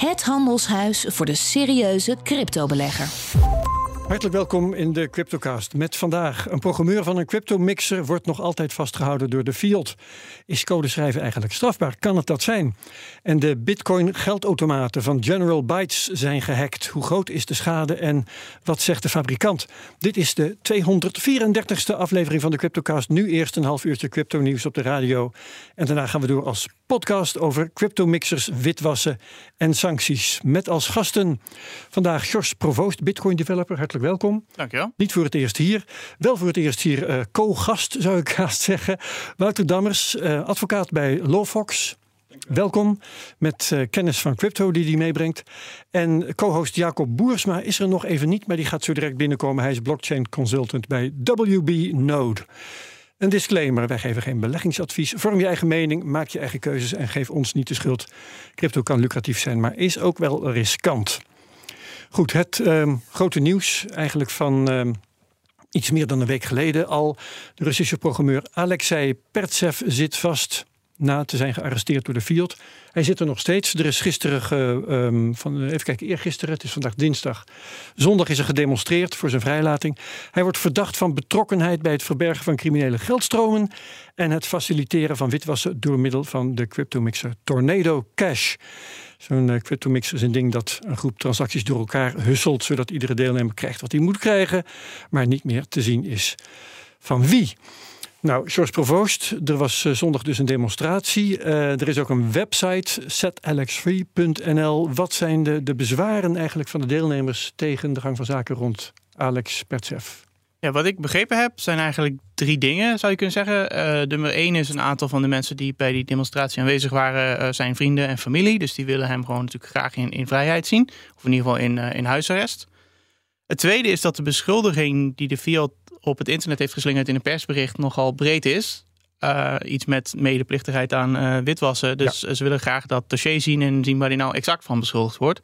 Het handelshuis voor de serieuze cryptobelegger. Hartelijk welkom in de Cryptocast. Met vandaag een programmeur van een cryptomixer wordt nog altijd vastgehouden door de fiat. Is code schrijven eigenlijk strafbaar? Kan het dat zijn? En de Bitcoin geldautomaten van General Bytes zijn gehackt. Hoe groot is de schade en wat zegt de fabrikant? Dit is de 234ste aflevering van de Cryptocast. Nu eerst een half uurtje crypto nieuws op de radio. En daarna gaan we door als podcast over cryptomixers, witwassen en sancties. Met als gasten vandaag Jos Provoost, Bitcoin developer. Hartelijk welkom. Dankjewel. Niet voor het eerst hier. Wel voor het eerst hier uh, co-gast, zou ik haast zeggen. Wouter Dammers, uh, advocaat bij Lawfox. Welkom met uh, kennis van crypto die hij meebrengt. En co-host Jacob Boersma is er nog even niet, maar die gaat zo direct binnenkomen. Hij is blockchain consultant bij WB Node. Een disclaimer: wij geven geen beleggingsadvies. Vorm je eigen mening, maak je eigen keuzes en geef ons niet de schuld. Crypto kan lucratief zijn, maar is ook wel riskant. Goed, het uh, grote nieuws eigenlijk van uh, iets meer dan een week geleden al. De Russische programmeur Alexei Pertsev zit vast na te zijn gearresteerd door de Fiat. Hij zit er nog steeds. Er is gisteren, um, van, even kijken, eergisteren, het is vandaag dinsdag. Zondag is er gedemonstreerd voor zijn vrijlating. Hij wordt verdacht van betrokkenheid bij het verbergen van criminele geldstromen en het faciliteren van witwassen door middel van de cryptomixer Tornado Cash. Zo'n uh, cryptomixer is een ding dat een groep transacties door elkaar husselt, zodat iedere deelnemer krijgt wat hij moet krijgen, maar niet meer te zien is van wie. Nou, George Provoost, er was uh, zondag dus een demonstratie. Uh, er is ook een website, setalexfree.nl. Wat zijn de, de bezwaren eigenlijk van de deelnemers tegen de gang van zaken rond Alex Pertsev? Ja, wat ik begrepen heb, zijn eigenlijk drie dingen, zou je kunnen zeggen. Uh, nummer één is een aantal van de mensen die bij die demonstratie aanwezig waren, zijn vrienden en familie. Dus die willen hem gewoon natuurlijk graag in, in vrijheid zien. Of in ieder geval in, in huisarrest. Het tweede is dat de beschuldiging die de Fiat op het internet heeft geslingerd in een persbericht nogal breed is. iets met medeplichtigheid aan witwassen. Dus ja. ze willen graag dat dossier zien en zien waar hij nou exact van beschuldigd wordt.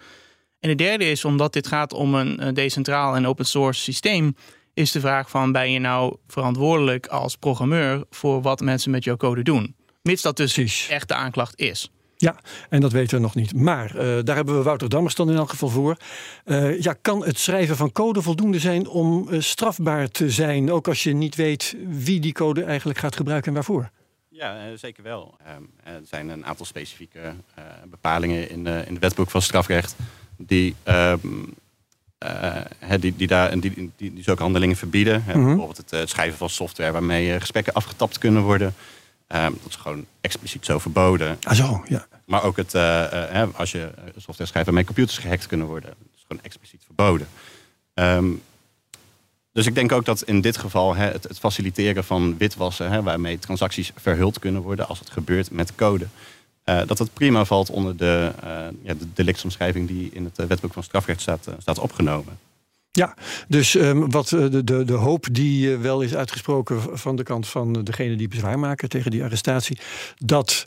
En de derde is omdat dit gaat om een decentraal en open source systeem is de vraag van ben je nou verantwoordelijk als programmeur voor wat mensen met jouw code doen? Mits dat dus Precies. echt de aanklacht is. Ja, en dat weten we nog niet. Maar uh, daar hebben we Wouter Dammers dan in elk geval voor. Uh, ja, kan het schrijven van code voldoende zijn om uh, strafbaar te zijn, ook als je niet weet wie die code eigenlijk gaat gebruiken en waarvoor? Ja, zeker wel. er zijn een aantal specifieke bepalingen in, in het wetboek van strafrecht die ehm, die, die, daar, die, die, die zulke handelingen verbieden. Mm -hmm. Bijvoorbeeld het, schrijven van software waarmee gesprekken afgetapt kunnen worden. Ehm, dat is gewoon expliciet zo verboden. Ah zo, ja. Maar ook het, als je software schrijft waarmee computers gehackt kunnen worden. Dat is gewoon expliciet verboden. Um, dus ik denk ook dat in dit geval hè, het, het, faciliteren van witwassen, hè, waarmee transacties verhuld kunnen worden als het gebeurt met code, uh, dat het prima valt onder de, ja, de delictsomschrijving die in het wetboek van strafrecht staat, staat opgenomen. Ja, dus um, wat de, de, de hoop die wel is uitgesproken van de kant van degene die bezwaar maken tegen die arrestatie, dat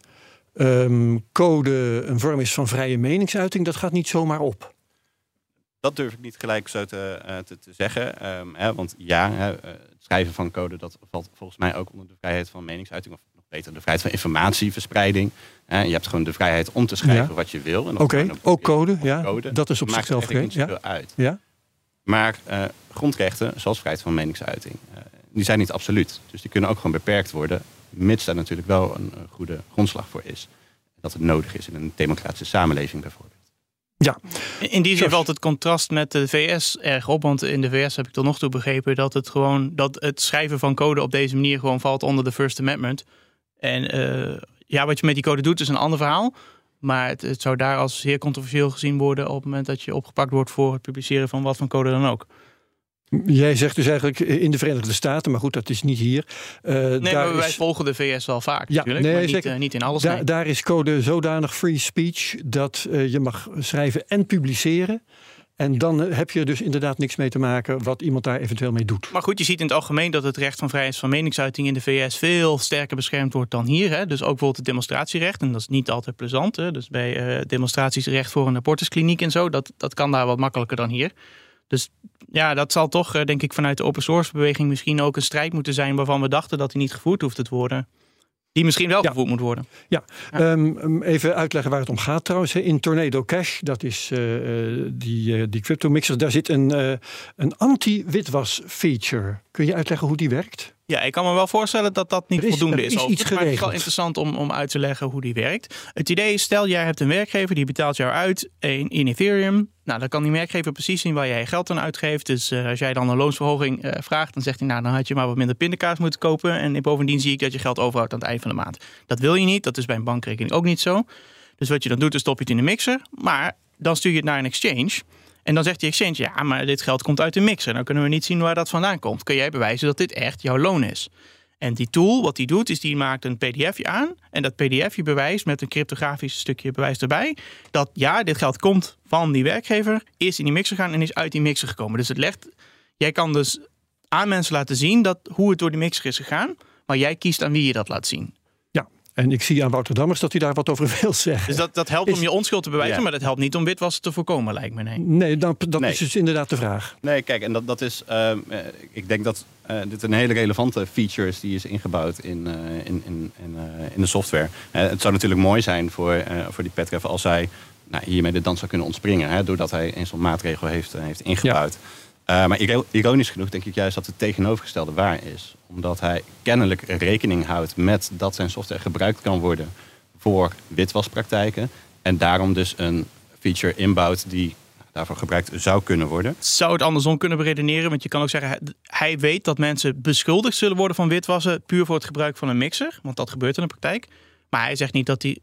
um, code een vorm is van vrije meningsuiting, dat gaat niet zomaar op. Dat durf ik niet gelijk zo te, te, te zeggen. Um, hè, want ja, hè, het schrijven van code dat valt volgens mij ook onder de vrijheid van meningsuiting. Of nog beter de vrijheid van informatieverspreiding. je hebt gewoon de vrijheid om te schrijven ja. wat je wil. Oké, okay. ook code, ja. Code. Dat is op zichzelf geen ja. uit. Ja. Maar uh, grondrechten, zoals vrijheid van meningsuiting, uh, die zijn niet absoluut. Dus die kunnen ook gewoon beperkt worden, mits daar natuurlijk wel een uh, goede grondslag voor is. Dat het nodig is in een democratische samenleving bijvoorbeeld. Ja. In die zin valt het contrast met de VS erg op. Want in de VS heb ik tot nog toe begrepen dat het gewoon dat het schrijven van code op deze manier gewoon valt onder de First Amendment. En uh, ja, wat je met die code doet is een ander verhaal. Maar het, het, zou daar als zeer controversieel gezien worden op het moment dat je opgepakt wordt voor het publiceren van wat van code dan ook. Jij zegt dus eigenlijk in de Verenigde Staten, maar goed, dat is niet hier. Uh, nee, maar wij volgen de VS wel vaak ja, natuurlijk, nee, maar niet, uh, niet, in alles. Da daar is code zodanig free speech dat uh, je mag schrijven en publiceren. En dan heb je dus inderdaad niks mee te maken wat iemand daar eventueel mee doet. Maar goed, je ziet in het algemeen dat het recht van vrijheid van meningsuiting in de VS veel sterker beschermd wordt dan hier. Hè. Dus ook bijvoorbeeld het demonstratierecht. En dat is niet altijd plezant. Hè. Dus bij uh, demonstraties recht voor een abortuskliniek en zo, dat, dat kan daar wat makkelijker dan hier. Dus ja, dat zal toch, eh, denk ik, vanuit de open source beweging misschien ook een strijd moeten zijn waarvan we dachten dat hij niet gevoerd hoeft te worden. Die misschien wel gevoerd moet worden. Ja, ehm, even uitleggen waar het om gaat trouwens. In Tornado Cash, dat is uh, die, uh, die crypto mixer, daar zit een, uh, een anti-witwas feature. Kun je uitleggen hoe die werkt? Ja, ik kan me wel voorstellen dat dat niet voldoende is. is iets maar het is wel interessant om, om uit te leggen hoe die werkt. Het idee is, stel jij hebt een werkgever die betaalt jou uit in, in Ethereum. Nou, dan kan die werkgever precies zien waar jij geld aan uitgeeft. Dus uh, als jij dan een loonsverhoging uh, vraagt, dan zegt hij, nou, dan had je maar wat minder pindakaas moeten kopen. En bovendien zie ik dat je geld overhoudt aan het eind van de maand. Dat wil je niet, dat is bij een bankrekening ook niet zo. Dus wat je dan doet, is stop je het in de mixer. Maar dan stuur je het naar een exchange. En dan zegt die exchange, ja, maar dit geld komt uit de mixer. Dan kunnen we niet zien waar dat vandaan komt. Kun jij bewijzen dat dit echt jouw loon is? En die tool, wat die doet, is die maakt een pdfje aan. En dat pdfje bewijst met een cryptografisch stukje bewijs erbij... dat ja, dit geld komt van die werkgever, is in die mixer gegaan en is uit die mixer gekomen. Dus het legt, jij kan dus aan mensen laten zien dat, hoe het door die mixer is gegaan... maar jij kiest aan wie je dat laat zien. En ik zie aan Wouter Dammers dat hij daar wat over wil zeggen. Dus dat, dat helpt om je onschuld te bewijzen, maar dat helpt niet om witwassen te voorkomen, lijkt me. Nee, nee dan, dat is dus inderdaad de vraag. Nee, kijk, en dat, dat is. Uh, ik denk dat uh, dit een hele relevante feature is die is ingebouwd in, uh, in, in, in, in, de software. het zou natuurlijk mooi zijn voor, voor die Petref als zij nou, hiermee de dans zou kunnen ontspringen, hè, doordat hij een zo'n maatregel heeft, heeft ingebouwd. Ja. Uh, maar ironisch genoeg denk ik juist dat het tegenovergestelde waar is. Omdat hij kennelijk rekening houdt met dat zijn software gebruikt kan worden voor witwaspraktijken. En daarom dus een feature inbouwt die daarvoor gebruikt zou kunnen worden. Zou het andersom kunnen beredeneren? Want je kan ook zeggen, hij weet dat mensen beschuldigd zullen worden van witwassen puur voor het gebruik van een mixer. Want dat gebeurt in de praktijk. Maar hij zegt niet dat hij.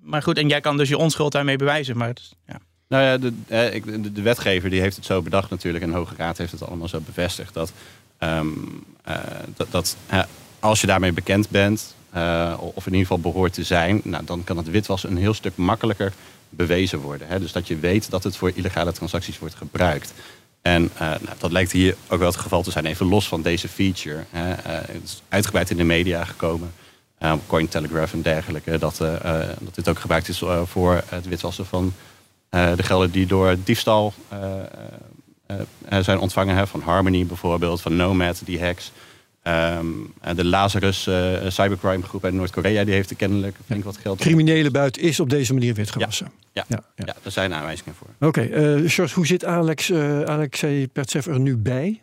Maar goed, en jij kan dus je onschuld daarmee bewijzen. Maar het, ja. Nou ja, de, de, wetgever die heeft het zo bedacht natuurlijk. En de Hoge Raad heeft het allemaal zo bevestigd. Dat, um, uh, dat, dat als je daarmee bekend bent, uh, of in ieder geval behoort te zijn... Nou, dan kan het witwassen een heel stuk makkelijker bewezen worden. Hè? Dus dat je weet dat het voor illegale transacties wordt gebruikt. En nou, dat lijkt hier ook wel het geval te zijn, even los van deze feature. Hè? het is uitgebreid in de media gekomen... Cointelegraph en dergelijke, dat, dat dit ook gebruikt is voor het witwassen van eh, de gelden die door diefstal eh, eh, zijn ontvangen, hè, van Harmony bijvoorbeeld, van Nomad, die hacks. Um, de Lazarus uh, cybercrime groep uit Noord-Korea die heeft er kennelijk flink wat geld. Criminele buit is op deze manier witgewassen. Ja, ja, ja, ja. daar zijn aanwijzingen voor. Oké, okay, uh, George, hoe zit Alex, uh, Alexei Pertsev er nu bij?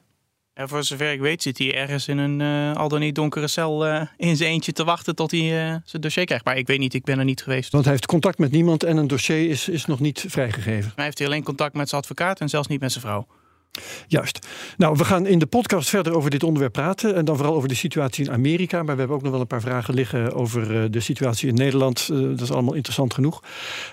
En voor zover ik weet zit hij ergens in een uh, al dan niet donkere cel uh, in zijn eentje te wachten tot hij uh, zijn dossier krijgt. Maar ik weet niet, ik ben er niet geweest. Want hij heeft contact met niemand en een dossier is, is nog niet vrijgegeven. Hij heeft alleen contact met zijn advocaat en zelfs niet met zijn vrouw. Juist. Nou, we gaan in de podcast verder over dit onderwerp praten. En dan vooral over de situatie in Amerika. Maar we hebben ook nog wel een paar vragen liggen over eh, de situatie in Nederland. Uh, dat is allemaal interessant genoeg.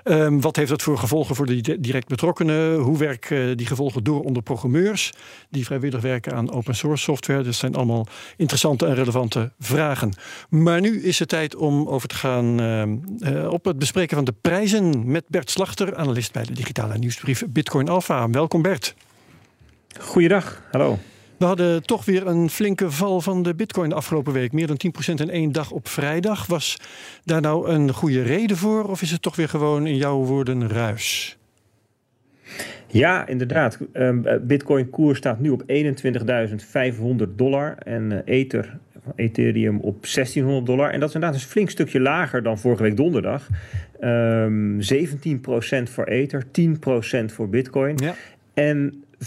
Um, wat heeft dat voor gevolgen voor de direct betrokkenen? Hoe werken die gevolgen door onder programmeurs die vrijwillig werken aan open source software? Dat zijn allemaal interessante en relevante vragen. Maar nu is het tijd om over te gaan uh, op het bespreken van de prijzen met Bert Slachter, analist bij de digitale nieuwsbrief Bitcoin Alpha. Welkom Bert. Goeiedag, hallo. We hadden toch weer een flinke val van de bitcoin de afgelopen week. Meer dan 10% in één dag op vrijdag. Was daar nou een goede reden voor? Of is het toch weer gewoon in jouw woorden ruis? Ja, inderdaad. Ehm, bitcoin koers staat nu op 21.500 dollar. En eh, Ether, Ethereum op 1600 dollar. En dat is inderdaad een flink stukje lager dan vorige week donderdag. Um, ehm, 17% voor Ether, 10% voor bitcoin. Ja. En 5%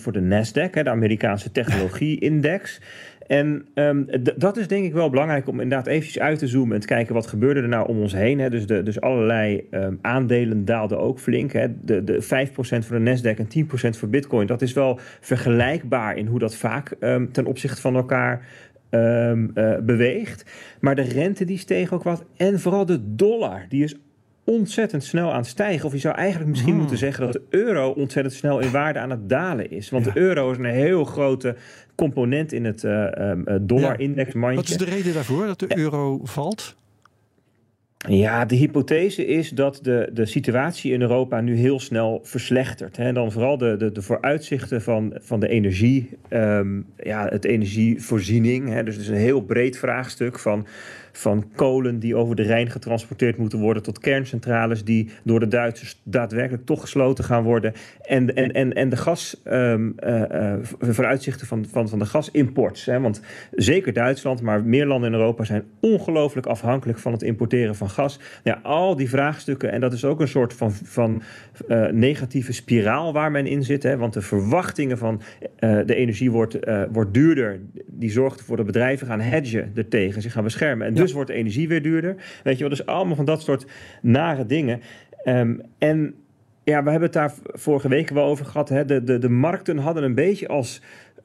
voor de Nasdaq, de Amerikaanse technologie-index. En um, dat is denk ik wel belangrijk om inderdaad eventjes uit te zoomen en te kijken wat gebeurde er nou om ons heen. Hè. Dus, de, dus allerlei um, aandelen daalden ook flink. Hè. De, de 5% voor de Nasdaq en 10% voor Bitcoin. Dat is wel vergelijkbaar in hoe dat vaak um, ten opzichte van elkaar uh, beweegt. Maar de rente die steeg ook wat. En vooral de dollar, die is ontzettend snel aan het stijgen. Of je zou eigenlijk misschien Hmm. moeten zeggen dat de euro ontzettend snel in waarde aan het dalen is. Want Ja. de euro is een heel grote component in het ehm, eh, dollar-indexmandje. Wat is de reden daarvoor dat de euro valt? Ja, de hypothese is dat de, de situatie in Europa nu heel snel verslechtert. Hè. Dan vooral de, de, de vooruitzichten van, van de energie, ehm, ja, het energievoorziening. Hè. Dus het is een heel breed vraagstuk van, van kolen die over de Rijn getransporteerd moeten worden... tot kerncentrales die door de Duitsers daadwerkelijk toch gesloten gaan worden. En, en, en, en de gas, ehm, eh, eh, vooruitzichten van, van, van de gasimports. Want zeker Duitsland, maar meer landen in Europa zijn ongelooflijk afhankelijk van het importeren van gas. Ja, al die vraagstukken, en dat is ook een soort van, van eh, negatieve spiraal waar men in zit. Hè, want de verwachtingen van de energie wordt, wordt duurder. Die zorgt ervoor dat bedrijven gaan hedgen ertegen, zich gaan beschermen. En dus wordt de energie weer duurder. Weet je wel, dus allemaal van dat soort nare dingen. Ehm, en ja, we hebben het daar vorige week wel over gehad. Hè. De, de, de markten hadden een beetje als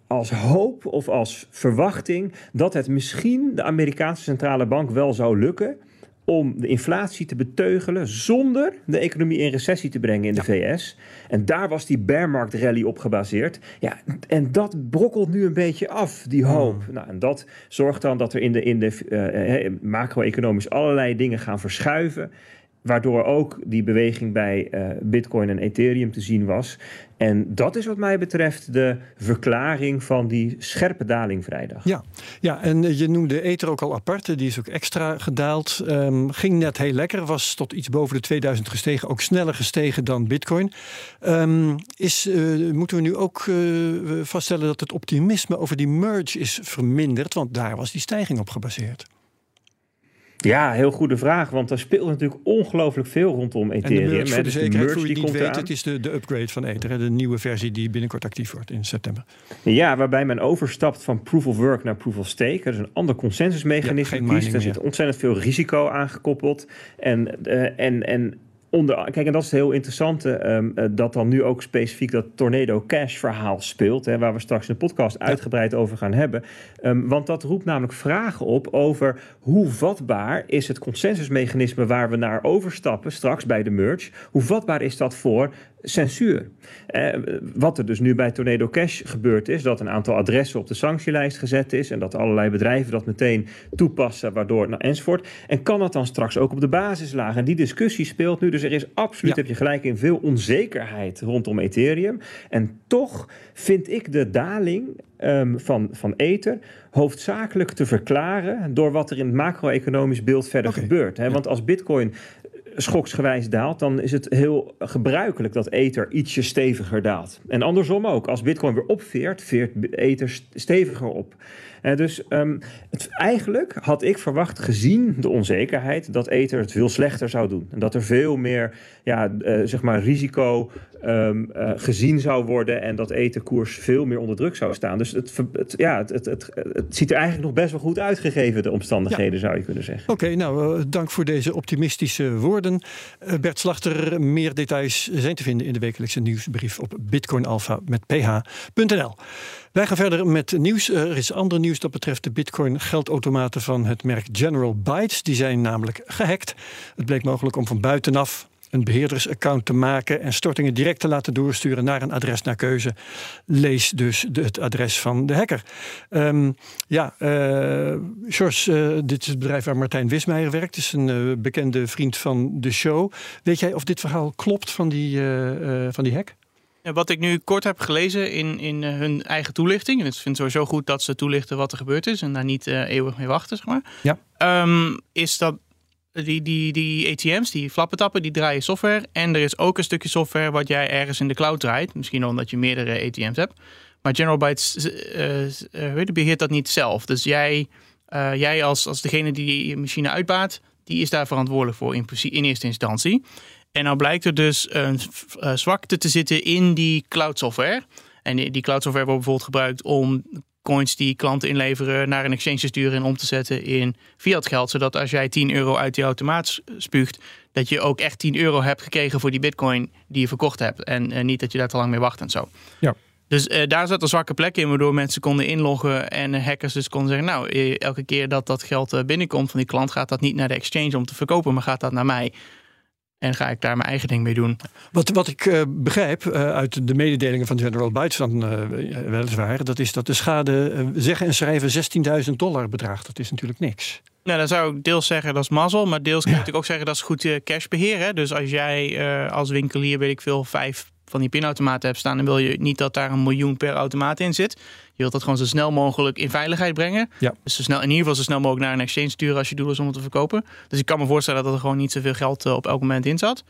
als hoop of als verwachting dat het misschien de Amerikaanse centrale bank wel zou lukken om de inflatie te beteugelen zonder de economie in recessie te brengen in de VS. En daar was die bearmarkt rally op gebaseerd. Ja, en dat brokkelt nu een beetje af, die hoop. Nou, en dat zorgt dan dat er in de, in de eh, eh, macro-economisch allerlei dingen gaan verschuiven. Waardoor ook die beweging bij eh, Bitcoin en Ethereum te zien was. En dat is wat mij betreft de verklaring van die scherpe daling vrijdag. Ja, ja en eh, je noemde Ether ook al apart. Die is ook extra gedaald. Ehm, ging net heel lekker. Was tot iets boven de 2000 gestegen. Ook sneller gestegen dan Bitcoin. Ehm, is, eh, moeten we nu ook vaststellen dat het optimisme over die merge is verminderd? Want daar was die stijging op gebaseerd. Ja, heel goede vraag. Want er speelt natuurlijk ongelooflijk veel rondom En Ethereum. de merge, voor hè. de Dus zekerheid, het die niet weet, eraan. het is de, de upgrade van Ether. De nieuwe versie die binnenkort actief wordt in september. Ja, waarbij men overstapt van proof of work naar proof of stake. Dat is een ander Ja, consensusmechanisme geen kiest. Er zit ontzettend veel risico aangekoppeld. En, eh, en, en onder, kijk, en dat is het heel interessante, ehm, eh, dat dan nu ook specifiek dat Tornado Cash verhaal speelt, hè, waar we straks in de podcast uitgebreid over gaan hebben. Ehm, want dat roept namelijk vragen op over hoe vatbaar is het consensusmechanisme waar we naar overstappen straks bij de merge. Hoe vatbaar is dat voor censuur? Eh, wat er dus nu bij Tornado Cash gebeurd is, dat een aantal adressen op de sanctielijst gezet is en dat allerlei bedrijven dat meteen toepassen, waardoor, nou, enzovoort. En kan dat dan straks ook op de basislaag? En die discussie speelt nu, dus er is absoluut, Ja. heb je gelijk in, veel onzekerheid rondom Ethereum. En toch vind ik de daling ehm, van, van Ether hoofdzakelijk te verklaren door wat er in het macro-economisch beeld verder gebeurt. Hè? Want als Bitcoin schoksgewijs daalt, dan is het heel gebruikelijk dat Ether ietsje steviger daalt. En andersom ook. Als Bitcoin weer opveert, veert Ether st- steviger op. Eh, dus ehm, het, eigenlijk had ik verwacht, gezien de onzekerheid, dat Ether het veel slechter zou doen. En dat er veel meer ja, eh, zeg maar risico ehm, eh, gezien zou worden en dat Etherkoers veel meer onder druk zou staan. Dus het, ja, het, het, ziet er eigenlijk nog best wel goed uit, gegeven de omstandigheden, zou je kunnen zeggen. Oké, nou dank voor deze optimistische woorden. Eh, Bert Slachter, meer details zijn te vinden in de wekelijkse nieuwsbrief op bitcoinalpha met ph.nl. Wij gaan verder met nieuws. Eh, Er is ander nieuws dat betreft de bitcoin geldautomaten van het merk General Bytes. Die zijn namelijk gehackt. Het bleek mogelijk om van buitenaf een beheerdersaccount te maken en stortingen direct te laten doorsturen naar een adres naar keuze. Lees dus de- het adres van de hacker. Ehm, ja, eh George, eh, dit is het bedrijf waar Martijn Wismeijer werkt. is een eh, bekende vriend van de show. Weet jij of dit verhaal klopt van die, van die hack? Wat ik nu kort heb gelezen in, in hun eigen toelichting. En ik vind het sowieso goed dat ze toelichten wat er gebeurd is. En daar niet eeuwig mee wachten, zeg maar. Ja. Ehm, is dat die, die, die ATM's, die flappentappen, die draaien software. En er is ook een stukje software wat jij ergens in de cloud draait. Misschien omdat je meerdere ATM's hebt. Maar General Bytes eh, eh, je, beheert dat niet zelf. Dus jij, eh, jij als, als degene die die machine uitbaat, die is daar verantwoordelijk voor in, in eerste instantie. En nou blijkt er dus een eh, zwakte te zitten in die cloud software. En die, die cloud software wordt bijvoorbeeld gebruikt om coins die klanten inleveren naar een exchange sturen en om te zetten in fiat geld. Zodat als jij 10 euro uit die automaat spuugt, dat je ook echt 10 euro hebt gekregen voor die bitcoin die je verkocht hebt. En eh, niet dat je daar te lang mee wacht en zo. Ja. Dus eh, daar zat een zwakke plek in, waardoor mensen konden inloggen en eh, hackers dus konden zeggen, nou, elke keer dat dat geld binnenkomt van die klant, gaat dat niet naar de exchange om te verkopen, maar gaat dat naar mij. En ga ik daar mijn eigen ding mee doen. Wat, wat ik uh, begrijp uh, uit de mededelingen van General Bytes dan uh, weliswaar, dat is dat de schade zeggen en schrijven 16.000 dollar bedraagt. Dat is natuurlijk niks. Nou, dan zou ik deels zeggen dat is mazzel, maar deels kan je natuurlijk ook zeggen dat is goed cashbeheer. Hè? Dus als jij als winkelier, weet ik veel, vijf van die pinautomaten hebt staan, dan wil je niet dat daar een miljoen per automaat in zit. Je wilt dat gewoon zo snel mogelijk in veiligheid brengen. Ja. Dus zo snel, in ieder geval zo snel mogelijk naar een exchange sturen als je doel is om het te verkopen. Dus ik kan me voorstellen dat er gewoon niet zoveel geld op elk moment in zat.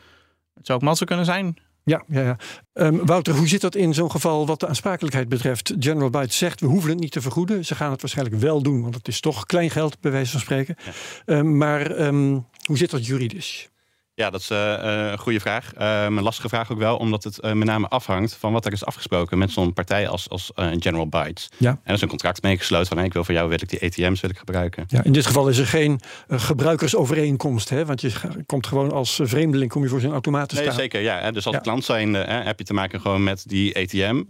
Het zou ook mazzel kunnen zijn. Ja, ja, ja. Um, Wouter, hoe zit dat in zo'n geval wat de aansprakelijkheid betreft? General Byte zegt, we hoeven het niet te vergoeden. Ze gaan het waarschijnlijk wel doen, want het is toch klein geld, bij wijze van spreken. Ja. Um, maar um, hoe zit dat juridisch? Ja, dat is uh, een goede vraag. Uh, een lastige vraag ook wel, omdat het uh, met name afhangt van wat er is afgesproken met zo'n partij als, als General Bytes. Ja. En er is een contract meegesloten van hey, ik wil voor jou wil ik die ATM's wil ik gebruiken. Ja, in dit geval is er geen gebruikersovereenkomst, hè? want je komt gewoon als vreemdeling kom je voor zo'n automaat te nee, staan. Zeker, ja. Dus als ja. klant zijn heb je te maken gewoon met die ATM.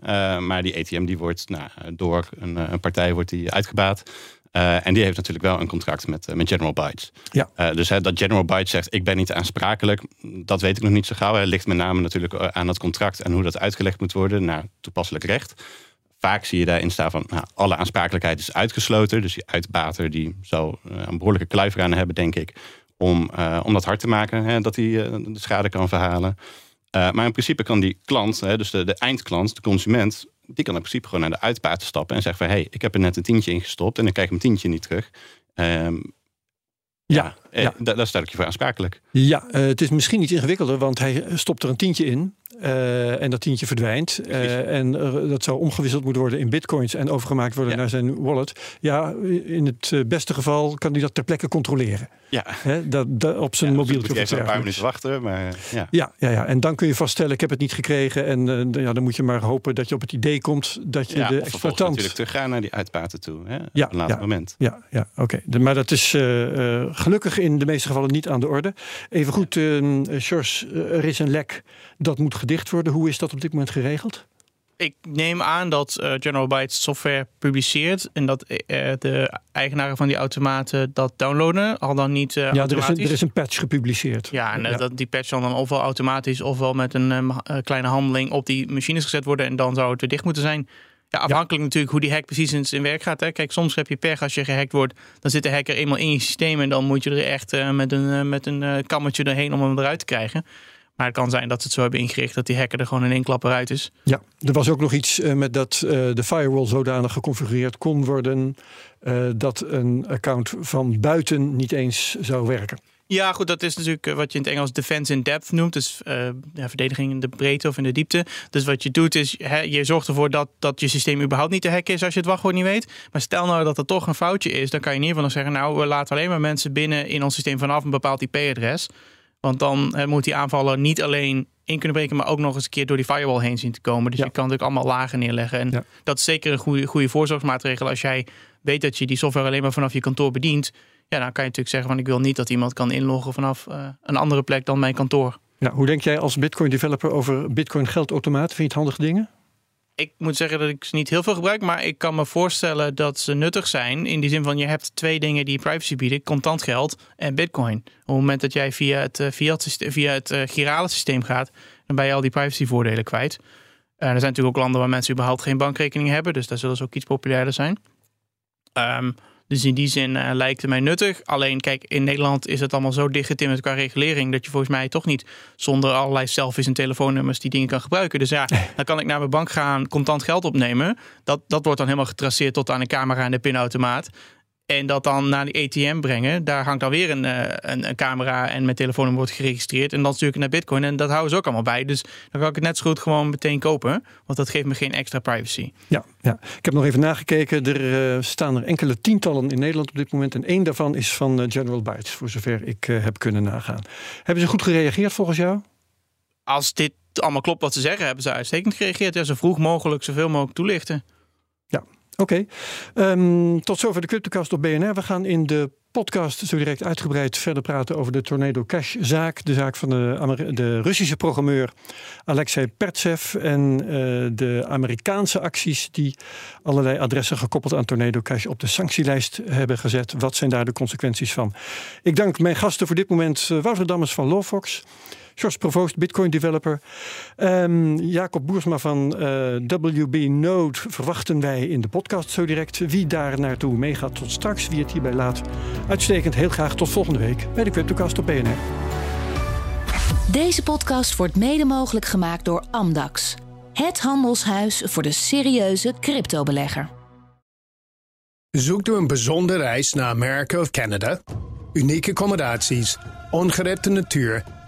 maar die ATM die wordt nou, door een, een partij wordt die uitgebaat. Uh, en die heeft natuurlijk wel een contract met, uh, met General Bytes. Ja. Uh, dus dat General Bytes zegt, ik ben niet aansprakelijk, dat weet ik nog niet zo gauw. Het ligt met name natuurlijk aan het contract en hoe dat uitgelegd moet worden naar toepasselijk recht. Vaak zie je daarin staan van, nou, alle aansprakelijkheid is uitgesloten. Dus die uitbater die zou een behoorlijke kluiver aan hebben, denk ik, om, om dat hard te maken, hè, dat hij de schade kan verhalen. maar in principe kan die klant, hè, dus de, de eindklant, de consument, die kan in principe gewoon naar de uitbater stappen en zeggen van hé, hey, ik heb er net een tientje in gestopt en ik krijg mijn tientje niet terug. Um, ja, ja, ja. Daar, daar stel ik je voor aansprakelijk. Ja, uh, het is misschien iets ingewikkelder, want hij stopt er een tientje in. Uh, en dat tientje verdwijnt. Uh, en dat zou omgewisseld moeten worden in bitcoins en overgemaakt worden ja. naar zijn wallet. Ja, in het beste geval kan hij dat ter plekke controleren. Ja. Hè, dat, dat, op zijn ja, mobieltje. Even een paar minuten wachten. Maar, ja. Ja, ja, ja, en dan kun je vaststellen, ik heb het niet gekregen. En uh, ja, dan moet je maar hopen dat je op het idee komt dat je ja, de exploitant... natuurlijk teruggaan naar die uitbaten toe. Hè, ja, op een later ja, moment. Ja, ja oké. Okay. Maar dat is gelukkig in de meeste gevallen niet aan de orde. Even goed, uh, Sjors, er is een lek dat moet worden. Hoe is dat op dit moment geregeld? Ik neem aan dat uh, General Bytes software publiceert en dat uh, de eigenaren van die automaten dat downloaden, al dan niet uh, Ja, er is, een, er is een patch gepubliceerd. Ja, en ja. dat die patch zal dan ofwel automatisch ofwel met een kleine handeling op die machines gezet worden en dan zou het weer dicht moeten zijn. Ja, afhankelijk ja. natuurlijk hoe die hack precies in werk gaat. Hè. Kijk, soms heb je pech als je gehackt wordt. Dan zit de hacker eenmaal in je systeem en dan moet je er echt met een, met een kammetje doorheen om hem eruit te krijgen. Maar het kan zijn dat ze het zo hebben ingericht dat die hacker er gewoon in één klap eruit is. Ja, er was ook nog iets uh, met dat uh, de firewall zodanig geconfigureerd kon worden uh, dat een account van buiten niet eens zou werken. Ja, goed, dat is natuurlijk wat je in het Engels defense in depth noemt. Dus ja, verdediging in de breedte of in de diepte. Dus wat je doet is, je zorgt ervoor dat, dat je systeem überhaupt niet te hacken is als je het wachtwoord niet weet. Maar stel nou dat er toch een foutje is, dan kan je in ieder geval nog zeggen, nou, we laten alleen maar mensen binnen in ons systeem vanaf een bepaald IP-adres. Want dan uh, moet die aanvaller niet alleen in kunnen breken, maar ook nog eens een keer door die firewall heen zien te komen. Dus ja. je kan natuurlijk allemaal lagen neerleggen. En ja. dat is zeker een goede, goede voorzorgsmaatregel. Als jij weet dat je die software alleen maar vanaf je kantoor bedient, ja, dan kan je natuurlijk zeggen van ik wil niet dat iemand kan inloggen vanaf uh, een andere plek dan mijn kantoor. Ja, hoe denk jij als Bitcoin developer over Bitcoin geldautomaten? Vind je het handige dingen? Ik moet zeggen dat ik ze niet heel veel gebruik, maar ik kan me voorstellen dat ze nuttig zijn. In die zin van je hebt twee dingen die privacy bieden: contant geld en bitcoin. Op het moment dat jij via het, systeem, via het uh, girale systeem gaat, dan ben je al die privacyvoordelen kwijt. Uh, er zijn natuurlijk ook landen waar mensen überhaupt geen bankrekening hebben, dus daar zullen ze ook iets populairder zijn. Um, dus in die zin uh, lijkt het mij nuttig. Alleen kijk, in Nederland is het allemaal zo dichtgetimmerd qua regulering... dat je volgens mij toch niet zonder allerlei selfies en telefoonnummers die dingen kan gebruiken. Dus ja, dan kan ik naar mijn bank gaan, contant geld opnemen. Dat, dat wordt dan helemaal getraceerd tot aan de camera en de pinautomaat. En dat dan naar die ATM brengen. Daar hangt dan weer een, een, een camera en mijn telefoonnummer wordt geregistreerd. En dan stuur ik het naar Bitcoin. En dat houden ze ook allemaal bij. Dus dan kan ik het net zo goed gewoon meteen kopen. Want dat geeft me geen extra privacy. Ja, ja. ik heb nog even nagekeken. Er uh, staan er enkele tientallen in Nederland op dit moment. En één daarvan is van uh, General Bytes, voor zover ik uh, heb kunnen nagaan. Hebben ze goed gereageerd volgens jou? Als dit allemaal klopt wat ze zeggen, hebben ze uitstekend gereageerd. Ja, zo vroeg mogelijk, zoveel mogelijk toelichten. Ja, Oké, okay. um, tot zover de CryptoCast op BNR. We gaan in de podcast zo direct uitgebreid verder praten over de Tornado Cash zaak. De zaak van de, de Russische programmeur Alexei Pertsev. En uh, de Amerikaanse acties die allerlei adressen gekoppeld aan Tornado Cash op de sanctielijst hebben gezet. Wat zijn daar de consequenties van? Ik dank mijn gasten voor dit moment. Uh, Wouter Dammers van Lawfox. George Provoost, Bitcoin developer. Ehm, Jacob Boersma van uh, WB Node verwachten wij in de podcast zo direct. Wie daar naartoe meegaat tot straks, wie het hierbij laat. Uitstekend, heel graag tot volgende week bij de CryptoCast op BNR. Deze podcast wordt mede mogelijk gemaakt door Amdax. Het handelshuis voor de serieuze cryptobelegger. Zoekt u een bijzondere reis naar Amerika of Canada? Unieke accommodaties, ongerepte natuur